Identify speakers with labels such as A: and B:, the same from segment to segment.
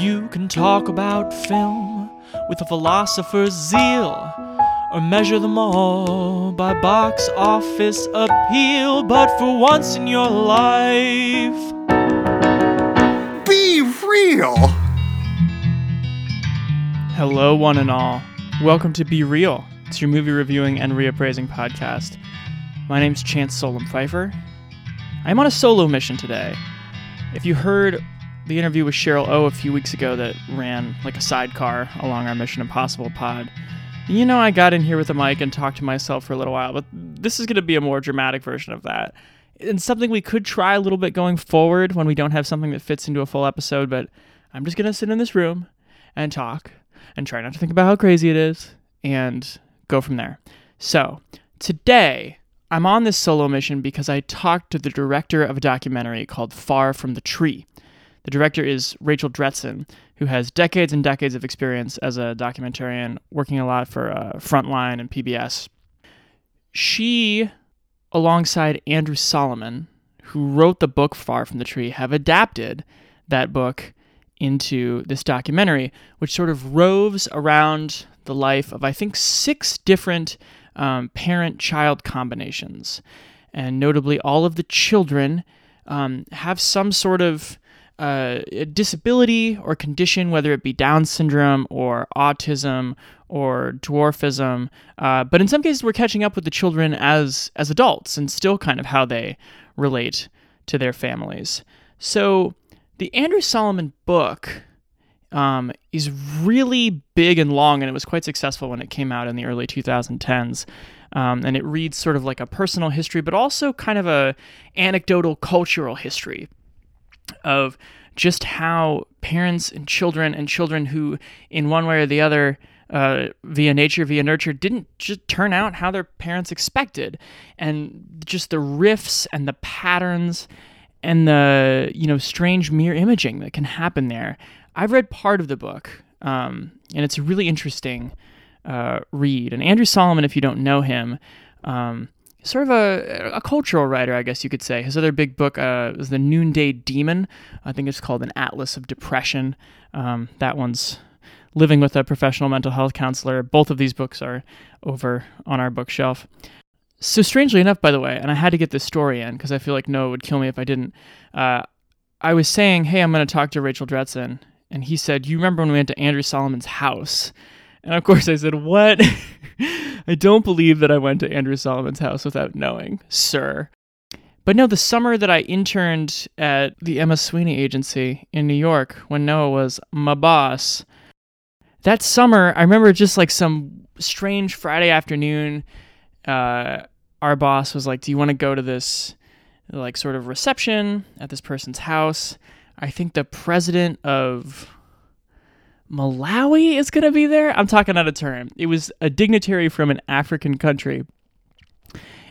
A: You can talk about film with a philosopher's zeal, or measure them all by box office appeal. But for once in your life,
B: Be real!
A: hello, one and all. Welcome to Be Reel. It's your movie reviewing and reappraising podcast. My name's Chance Solem Pfeifer. I'm on a solo mission today. If you heard the interview with Cheryl O a few weeks ago that ran like a sidecar along our Mission Impossible pod, you know I got in here with a mic and talked to myself for a little while, but this is going to be a more dramatic version of that. And something we could try a little bit going forward when we don't have something that fits into a full episode, but I'm just going to sit in this room and talk and try not to think about how crazy it is and go from there. So, today I'm on this solo mission because I talked to the director of a documentary called Far from the Tree. The director is Rachel Dretzin, who has decades and decades of experience as a documentarian, working a lot for uh, Frontline and PBS. She, alongside Andrew Solomon, who wrote the book Far from the Tree, have adapted that book into this documentary, which sort of roves around the life of, I think, six different um, parent child combinations. And notably, all of the children um, have some sort of uh, disability or condition, whether it be Down syndrome or autism or dwarfism. Uh, but in some cases, we're catching up with the children as as adults and still kind of how they relate to their families. So the Andrew Solomon book um, is really big and long, and it was quite successful when it came out in the early 2010s. Um, and it reads sort of like a personal history, but also kind of a anecdotal cultural history of just how parents and children and children who, in one way or the other, uh, via nature, via nurture, didn't just turn out how their parents expected, and just the riffs and the patterns and the you know strange mirror imaging that can happen there. I've read part of the book, um, and it's a really interesting uh, read. And Andrew Solomon, if you don't know him, um, sort of a, a cultural writer, I guess you could say. His other big book uh, was The Noonday Demon. I think it's called An Atlas of Depression. Um, that one's Living with a Professional Mental Health Counselor. Both of these books are over on our bookshelf. So, strangely enough, by the way, and I had to get this story in because I feel like Noah would kill me if I didn't. Uh, I was saying, hey, I'm going to talk to Rachel Dretzin. And he said, You remember when we went to Andrew Solomon's house? And of course, I said, What? I don't believe that I went to Andrew Solomon's house without knowing, sir. But no, the summer that I interned at the Emma Sweeney agency in New York when Noah was my boss, that summer, I remember just like some strange Friday afternoon, uh, our boss was like, Do you want to go to this like sort of reception at this person's house? I think the president of Malawi is going to be there. I'm talking out of turn. It was a dignitary from an African country.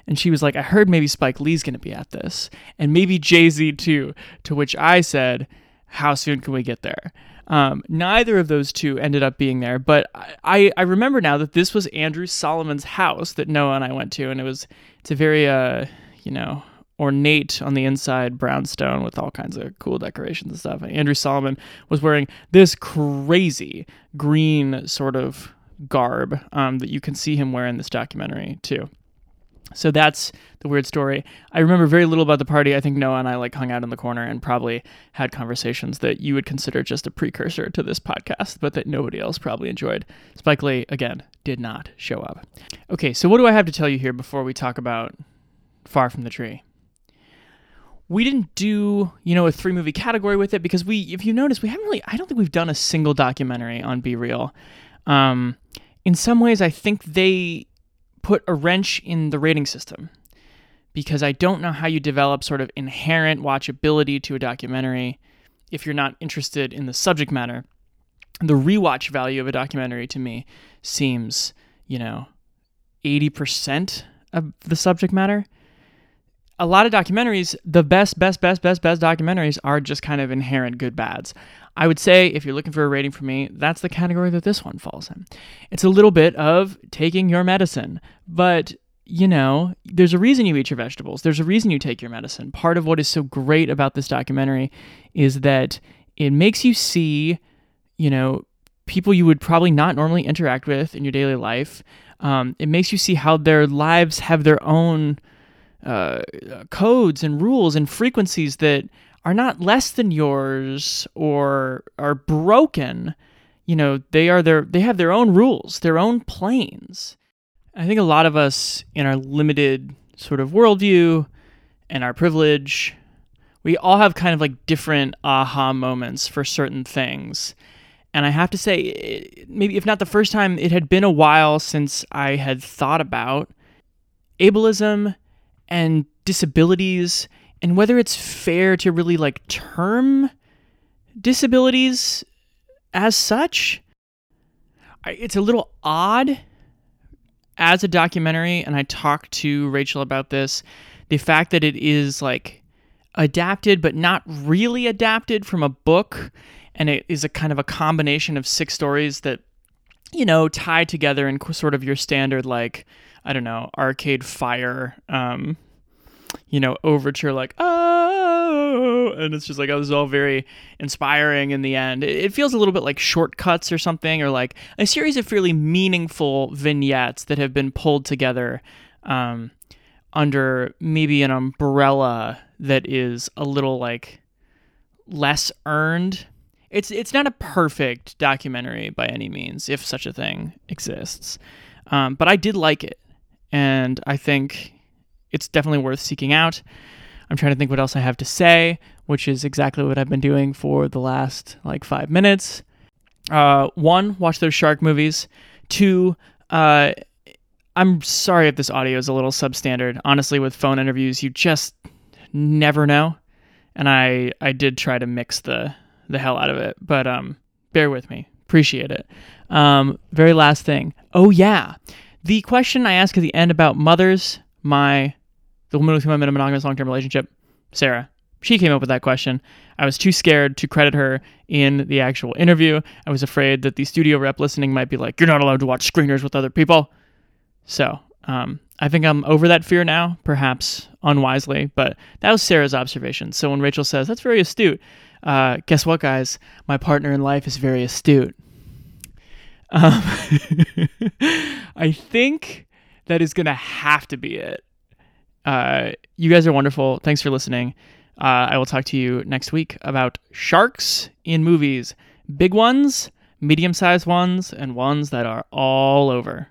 A: And she was like, I heard maybe Spike Lee's going to be at this, and maybe Jay Z too. To which I said, How soon can we get there? Um, neither of those two ended up being there, but I, I remember now that this was Andrew Solomon's house that Noah and I went to, and it was it's a very uh, you know ornate on the inside brownstone with all kinds of cool decorations and stuff. And Andrew Solomon was wearing this crazy green sort of garb um, that you can see him wear in this documentary too. So that's the weird story. I remember very little about the party. I think Noah and I like hung out in the corner and probably had conversations that you would consider just a precursor to this podcast, but that nobody else probably enjoyed. Spike Lee, again, did not show up. Okay, so what do I have to tell you here before we talk about Far from the Tree? We didn't do you know a three movie category with it because we if you notice we haven't really i don't think we've done a single documentary on be reel. Um, in some ways i think they put a wrench in the rating system because i don't know how you develop sort of inherent watchability to a documentary if you're not interested in the subject matter. The rewatch value of a documentary to me seems you know 80% of the subject matter a lot of documentaries, the best, best, best, best, best documentaries are just kind of inherent good bads. I would say if you're looking for a rating for me, that's the category that this one falls in. It's a little bit of taking your medicine, but you know, there's a reason you eat your vegetables. There's a reason you take your medicine. Part of what is so great about this documentary is that it makes you see you know, people you would probably not normally interact with in your daily life. Um, it makes you see how their lives have their own uh, codes and rules and frequencies that are not less than yours or are broken. You know, they are their they have their own rules, their own planes. I think a lot of us in our limited sort of worldview and our privilege, we all have kind of like different aha moments for certain things. And I have to say, maybe if not the first time, it had been a while since I had thought about ableism and disabilities and whether it's fair to really like term disabilities as such. It's a little odd as a documentary, and I talked to Rachel about this. The fact that it is like adapted, but not really adapted from a book, and it is a kind of a combination of six stories that, you know, tie together in sort of your standard, like, I don't know, Arcade Fire um, you know, overture like oh, and it's just like oh, this is all very inspiring in the end. It, feels a little bit like shortcuts or something, or like a series of fairly meaningful vignettes that have been pulled together um, under maybe an umbrella that is a little like less earned. It's it's not a perfect documentary by any means, if such a thing exists. Um, but I did like it, and I think it's definitely worth seeking out. I'm trying to think what else I have to say, which is exactly what I've been doing for the last like five minutes. Uh, one, watch those shark movies. Two, uh, I'm sorry if this audio is a little substandard. Honestly, with phone interviews, you just never know, and I I did try to mix the the hell out of it, but um, bear with me. Appreciate it. Um, very last thing. Oh yeah, the question I ask at the end about mothers. My the woman with whom I'm in a monogamous long term relationship, Sarah. She came up with that question. I was too scared to credit her in the actual interview. I was afraid that the studio rep listening might be like, You're not allowed to watch screeners with other people. So um, I think I'm over that fear now, perhaps unwisely, but that was Sarah's observation. So when Rachel says, That's very astute, uh, guess what, guys? My partner in life is very astute. Um, I think that is going to have to be it. Uh, you guys are wonderful. Thanks for listening. Uh, I will talk to you next week about sharks in movies big ones, medium sized ones, and ones that are all over.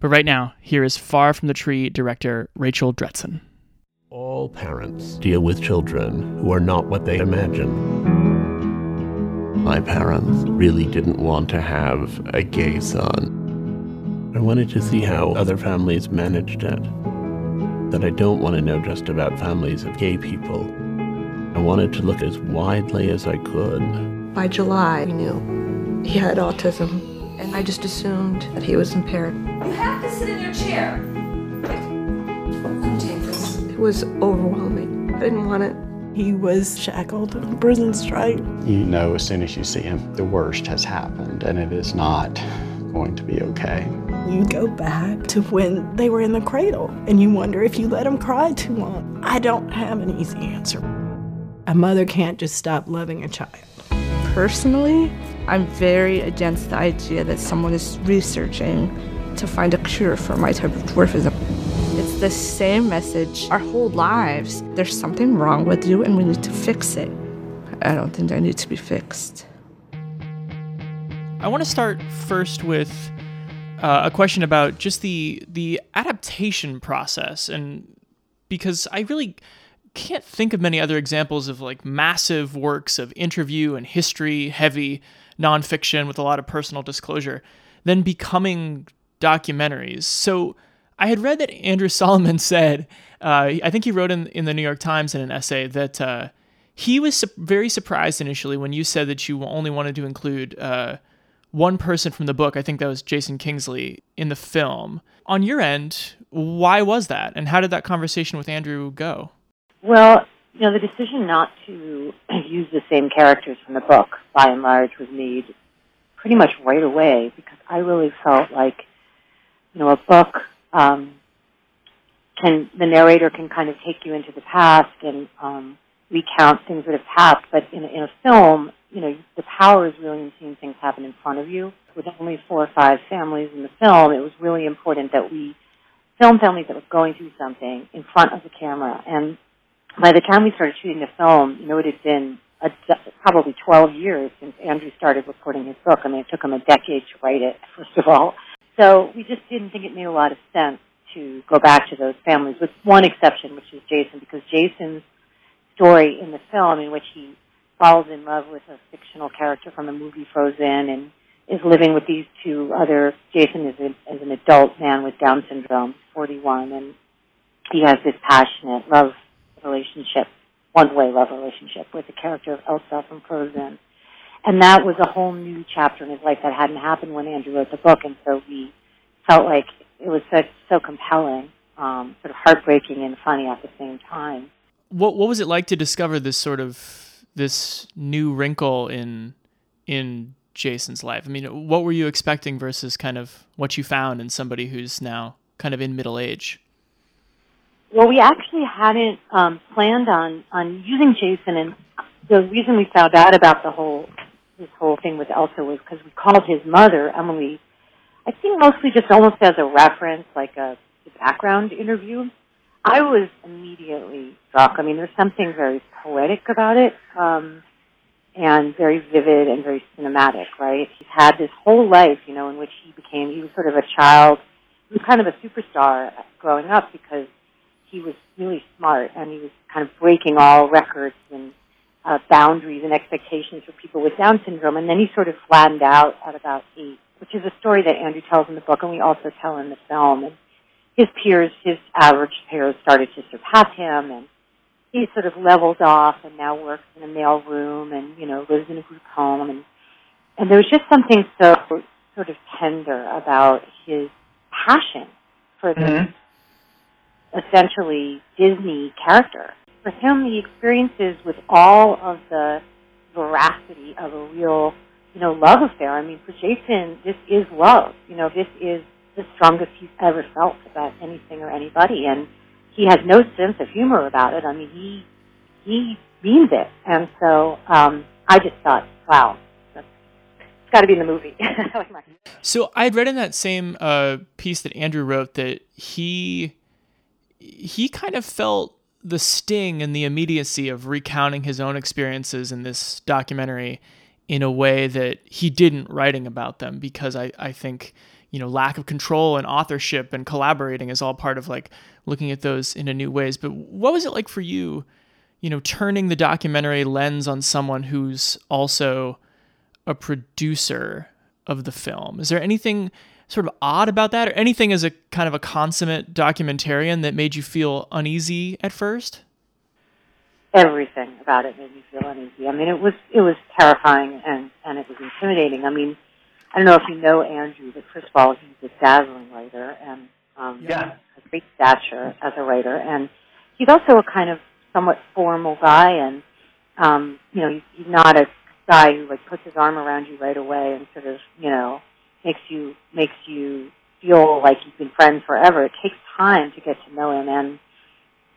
A: But right now, here is Far from the Tree director Rachel Dretzin.
B: All parents deal with children who are not what they imagine. My parents really didn't want to have a gay son. I wanted to see how other families managed it that I don't want to know just about families of gay people. I wanted to look as widely as I could.
C: By July, we knew he had autism, and I just assumed that he was impaired.
D: You have to sit in your chair.
C: Take this. It was overwhelming. I didn't want it.
E: He was shackled on a prison strike.
F: You know, as soon as you see him, the worst has happened, and it is not going to be okay.
E: You go back to when they were in the cradle and you wonder if you let them cry too long. I don't have an easy answer. A mother can't just stop loving a child.
G: Personally, I'm very against the idea that someone is researching to find a cure for my type of dwarfism. It's the same message our whole lives. There's something wrong with you and we need to fix it. I don't think I need to be fixed.
A: I want to start first with uh, a question about just the the adaptation process, and because I really can't think of many other examples of like massive works of interview and history heavy nonfiction with a lot of personal disclosure than becoming documentaries. So I had read that Andrew Solomon said, uh, I think he wrote in in the New York Times in an essay that. Uh, he was su- very surprised initially when you said that you only wanted to include uh, one person from the book, I think that was Jason Kingsley, in the film. On your end, why was that? And how did that conversation with Andrew go?
H: Well, you know, the decision not to use the same characters from the book, by and large, was made pretty much right away because I really felt like, you know, a book um, can the narrator can kind of take you into the past and um, recount things that have passed, but in, in a film, you know, the power is really in seeing things happen in front of you. With only four or five families in the film, it was really important that we film families that were going through something in front of the camera. And by the time we started shooting the film, you know, it had been a, probably 12 years since Andrew started reporting his book. I mean, it took him a decade to write it, first of all. So we just didn't think it made a lot of sense to go back to those families, with one exception, which is Jason, because Jason's story in the film, in which he falls in love with a fictional character from the movie Frozen and is living with these two other, Jason is, a, is an adult man with Down syndrome, 41, and he has this passionate love relationship, one-way love relationship with the character of Elsa from Frozen. And that was a whole new chapter in his life that hadn't happened when Andrew wrote the book, and so we felt like it was so, so compelling, um, sort of heartbreaking and funny at the same time.
A: What what was it like to discover this sort of this new wrinkle in in Jason's life? I mean, what were you expecting versus kind of what you found in somebody who's now kind of in middle age?
H: Well, we actually hadn't um, planned on on using Jason, and the reason we found out about the whole this whole thing with Elsa was because we called his mother, Emily. I think mostly just almost as a reference, like a, a background interview. I was immediately struck. I mean, there's something very poetic about it, um, and very vivid and very cinematic, right? He's had this whole life, you know, in which he became, he was sort of a child, he was kind of a superstar growing up because he was really smart and he was kind of breaking all records and uh, boundaries and expectations for people with Down syndrome. And then he sort of flattened out at about eight, which is a story that Andrew tells in the book and we also tell in the film. And his peers, his average peers started to surpass him and he sort of levels off and now works in a mail room and, you know, lives in a group home and, and there was just something so sort of tender about his passion for this mm-hmm. essentially Disney character. For him, the experiences with all of the veracity of a real, you know, love affair. I mean, for Jason, this is love. You know, this is the strongest he's ever felt about anything or anybody, and he has no sense of humor about it. I mean, he he means it, and so um, I just thought, wow, got to be in the movie.
A: so I had read in that same uh, piece that Andrew wrote that he he kind of felt the sting and the immediacy of recounting his own experiences in this documentary in a way that he didn't writing about them because I, I think you know lack of control and authorship and collaborating is all part of like looking at those in a new ways. But what was it like for you you know turning the documentary lens on someone who's also a producer of the film? Is there anything sort of odd about that? Or anything as a kind of a consummate documentarian that made you feel uneasy at first?
H: Everything about it made me feel uneasy. I mean it was it was terrifying and and it was intimidating. I mean I don't know if you know Andrew, but first of all, he's a dazzling writer and um,
I: yeah.
H: a great stature as a writer, and he's also a kind of somewhat formal guy, and um, you know, he's, he's not a guy who like puts his arm around you right away and sort of, you know, makes you makes you feel like you've been friends forever. It takes time to get to know him, and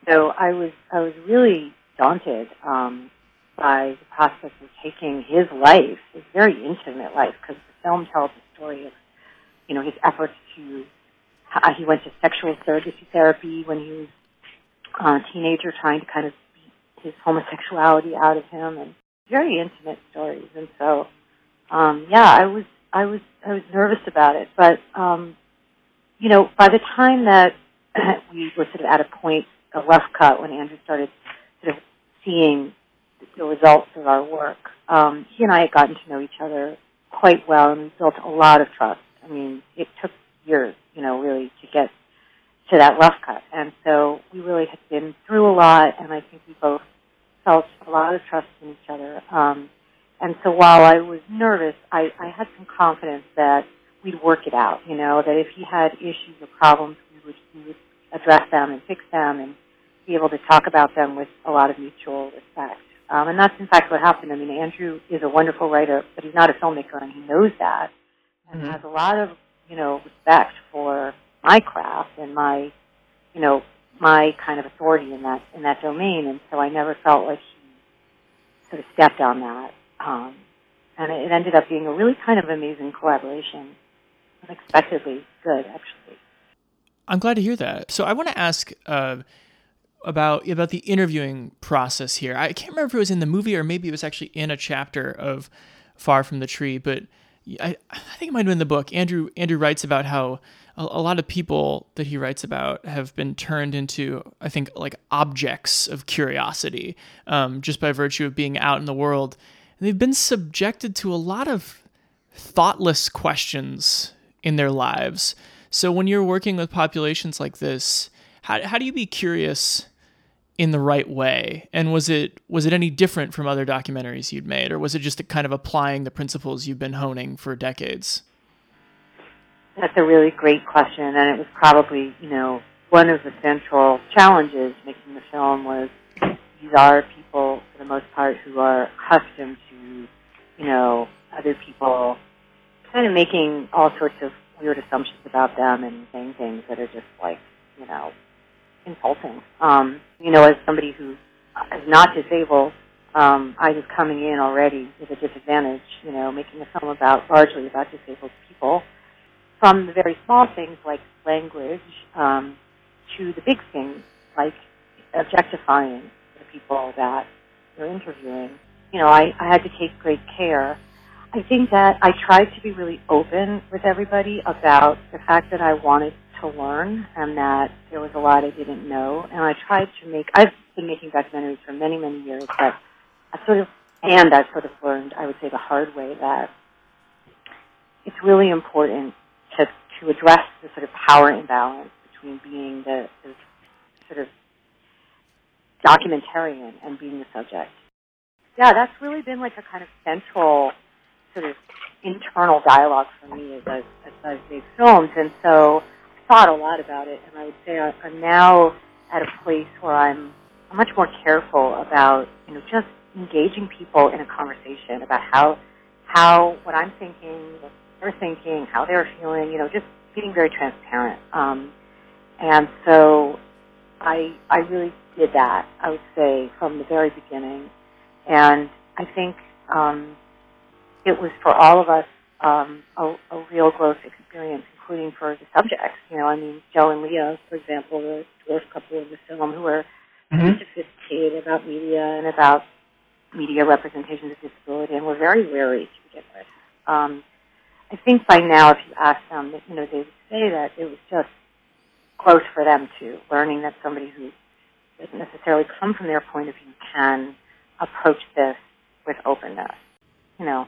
H: so I was I was really daunted um, by the process of taking his life, his very intimate life, because the film tells the story of, you know, his efforts to, uh, he went to sexual surrogacy therapy when he was a teenager trying to kind of beat his homosexuality out of him and very intimate stories. And so, um, yeah, I was, I was, I was nervous about it, but, um, you know, by the time that we were sort of at a point, a rough cut when Andrew started sort of seeing the results of our work, um, he and I had gotten to know each other quite well and built a lot of trust. I mean, it took years, you know, really to get to that rough cut. And so we really had been through a lot and I think we both felt a lot of trust in each other. Um, and so while I was nervous, I, I had some confidence that we'd work it out, you know, that if he had issues or problems, we would, we would address them and fix them and be able to talk about them with a lot of mutual respect. Um, and that's in fact what happened. I mean, Andrew is a wonderful writer, but he's not a filmmaker, and he knows that, and mm-hmm. has a lot of you know respect for my craft and my you know my kind of authority in that in that domain. And so I never felt like he sort of stepped on that. Um, and it ended up being a really kind of amazing collaboration. Unexpectedly good, actually.
A: I'm glad to hear that. So I want to ask uh, about about the interviewing process here. I can't remember if it was in the movie or maybe it was actually in a chapter of Far from the Tree, but I, I think it might have been in the book. Andrew Andrew writes about how a, a lot of people that he writes about have been turned into, I think, like objects of curiosity, um, just by virtue of being out in the world. And they've been subjected to a lot of thoughtless questions in their lives. So when you're working with populations like this, how, how do you be curious in the right way? And was it was it any different from other documentaries you'd made, or was it just kind of applying the principles you've been honing for decades?
H: That's a really great question, and it was probably you know one of the central challenges making the film was these are people for the most part who are accustomed to you know other people kind of making all sorts of weird assumptions about them and saying things that are just like you know insulting. Um, you know, as somebody who is not disabled, um, I was coming in already with a disadvantage, you know, making a film about largely about disabled people, from the very small things like language um, to the big things like objectifying the people that you're interviewing. You know, I, I had to take great care. I think that I tried to be really open with everybody about the fact that I wanted to learn and that there was a lot I didn't know. And I tried to make, I've been making documentaries for many, many years, but I sort of, and I've sort of learned, I would say the hard way, that it's really important to, to address the sort of power imbalance between being the, the sort of documentarian and being the subject. Yeah, that's really been like a kind of central sort of internal dialogue for me as I've, as I've made films. And so I thought a lot about it, and I would say I, I'm now at a place where I'm, I'm much more careful about you know just engaging people in a conversation about how how what I'm thinking, what they're thinking, how they're feeling. You know, just being very transparent. Um, and so I I really did that. I would say from the very beginning, and I think um, it was for all of us um, a, a real growth experience including for the subjects. You know, I mean, Joe and Leah, for example, the dwarf couple of the film, who are mm-hmm. sophisticated about media and about media representations of disability, and were very wary to begin with. Um, I think by now, if you ask them, you know, they would say that it was just close for them too, learning that somebody who doesn't necessarily come from their point of view can approach this with openness. You know,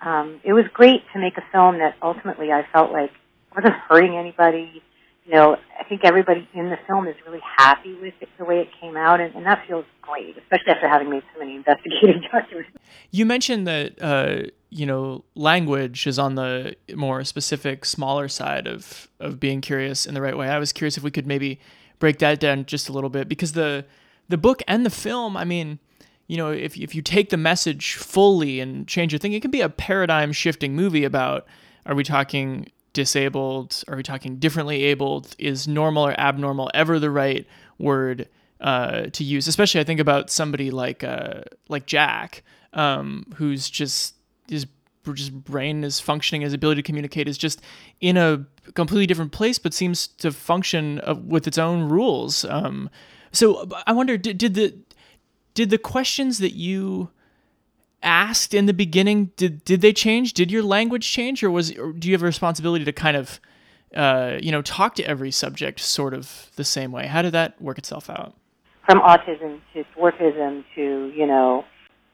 H: um, it was great to make a film that ultimately I felt like wasn't hurting anybody. You know, I think everybody in the film is really happy with it, the way it came out, and, and that feels great, especially after having made so many investigative documents.
A: You mentioned that uh, you know language is on the more specific, smaller side of of being curious in the right way. I was curious if we could maybe break that down just a little bit because the the book and the film, I mean, you know, if if you take the message fully and change your thing, it can be a paradigm shifting movie about. Are we talking disabled? Are we talking differently abled? Is normal or abnormal ever the right word uh, to use? Especially, I think about somebody like uh, like Jack, um, who's just his just brain is functioning, his ability to communicate is just in a completely different place, but seems to function uh, with its own rules. Um, so I wonder, did, did the did the questions that you asked in the beginning did did they change? Did your language change or was or do you have a responsibility to kind of uh, you know talk to every subject sort of the same way? How did that work itself out?
H: From autism to dwarfism to you know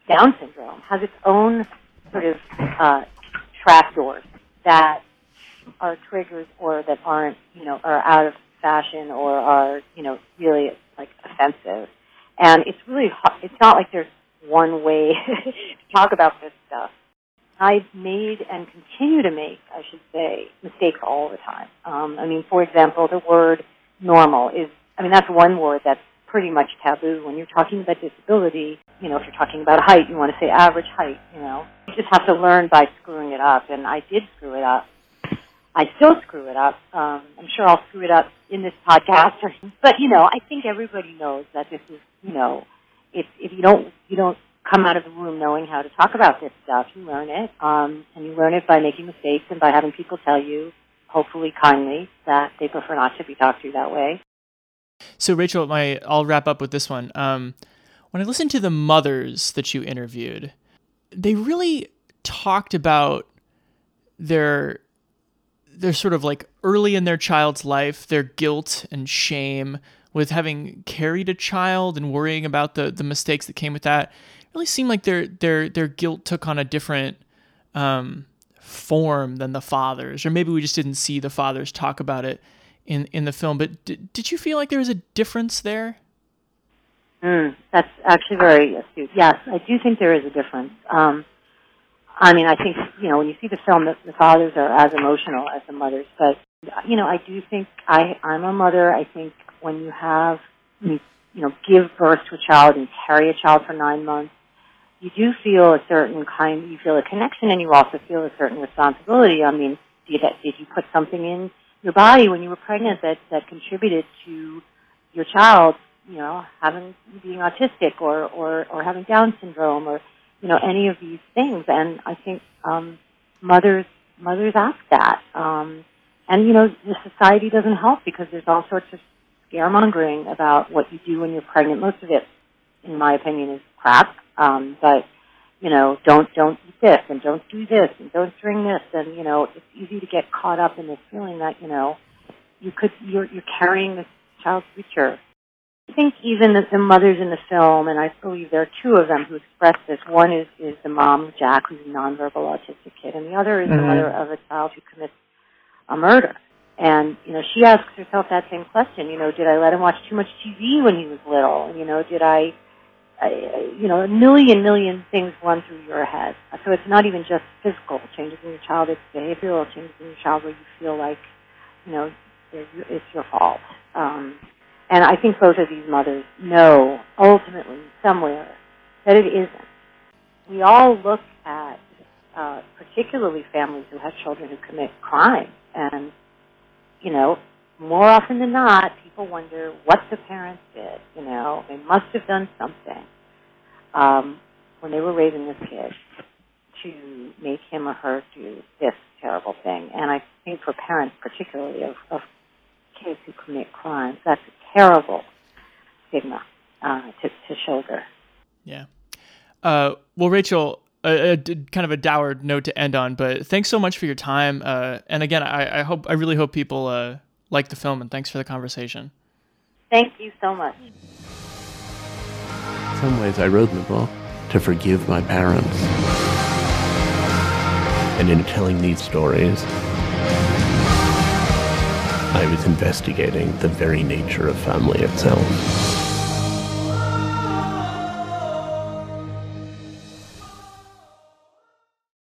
H: down syndrome has its own sort of uh, trapdoors that are triggers or that aren't you know are out of fashion or are you know really like offensive and it's really it's not like there's one way to talk about this stuff. I've made and continue to make, I should say, mistakes all the time. Um, I mean, for example, the word normal is, I mean, that's one word that's pretty much taboo. When you're talking about disability, you know, if you're talking about height, you want to say average height, you know. You just have to learn by screwing it up, and I did screw it up. I still screw it up. Um, I'm sure I'll screw it up in this podcast. But, you know, I think everybody knows that this is, you know, if if you don't you don't come out of the room knowing how to talk about this stuff. You learn it, um, and you learn it by making mistakes and by having people tell you, hopefully kindly, that they prefer not to be talked to that way.
A: So, Rachel, my I'll wrap up with this one. Um, when I listened to the mothers that you interviewed, they really talked about their their sort of like early in their child's life, their guilt and shame with having carried a child and worrying about the the mistakes that came with that. It really seemed like their their their guilt took on a different um, form than the fathers, or maybe we just didn't see the fathers talk about it in in the film. But did, did you feel like there was a difference there?
H: Mm, that's actually very astute. Yes, I do think there is a difference. Um, I mean, I think you know when you see the film, the, the fathers are as emotional as the mothers. But you know, I do think I I'm a mother. I think when you have you, you know give birth to a child and carry a child for nine months, you do feel a certain kind. You feel a connection, and you also feel a certain responsibility. I mean, did did you put something in your body when you were pregnant that that contributed to your child you know, having being autistic or, or, or having Down syndrome or, you know, any of these things. And I think um, mothers mothers ask that. Um, and you know, the society doesn't help because there's all sorts of scaremongering about what you do when you're pregnant. Most of it, in my opinion, is crap. Um, but you know, don't don't eat this and don't do this and don't drink this and you know, it's easy to get caught up in this feeling that you know you could you're you're carrying this child's future I think even the, the mothers in the film, and I believe there are two of them who express this. One is, is the mom, Jack, who's a nonverbal autistic kid, and the other is mm-hmm. the mother of a child who commits a murder. And, you know, she asks herself that same question, you know, did I let him watch too much TV when he was little? You know, did I, I you know, a million, million things run through your head. So it's not even just physical changes in your child, it's behavioral changes in your child where you feel like, you know, it's your fault. Um, and I think both of these mothers know ultimately somewhere that it isn't. We all look at uh, particularly families who have children who commit crime, and you know, more often than not, people wonder what the parents did. You know, they must have done something um, when they were raising this kid to make him or her do this terrible thing. And I think for parents, particularly of, of kids who commit crimes, that's a terrible stigma uh, to, to shoulder.
A: Yeah. Uh, well, Rachel, a, a, kind of a dour note to end on, but thanks so much for your time. Uh, and again, I, I, hope, I really hope people uh, like the film, and thanks for the conversation.
H: Thank you so much.
B: In some ways, I wrote the book to forgive my parents. And in telling these stories, I was investigating the very nature of family itself.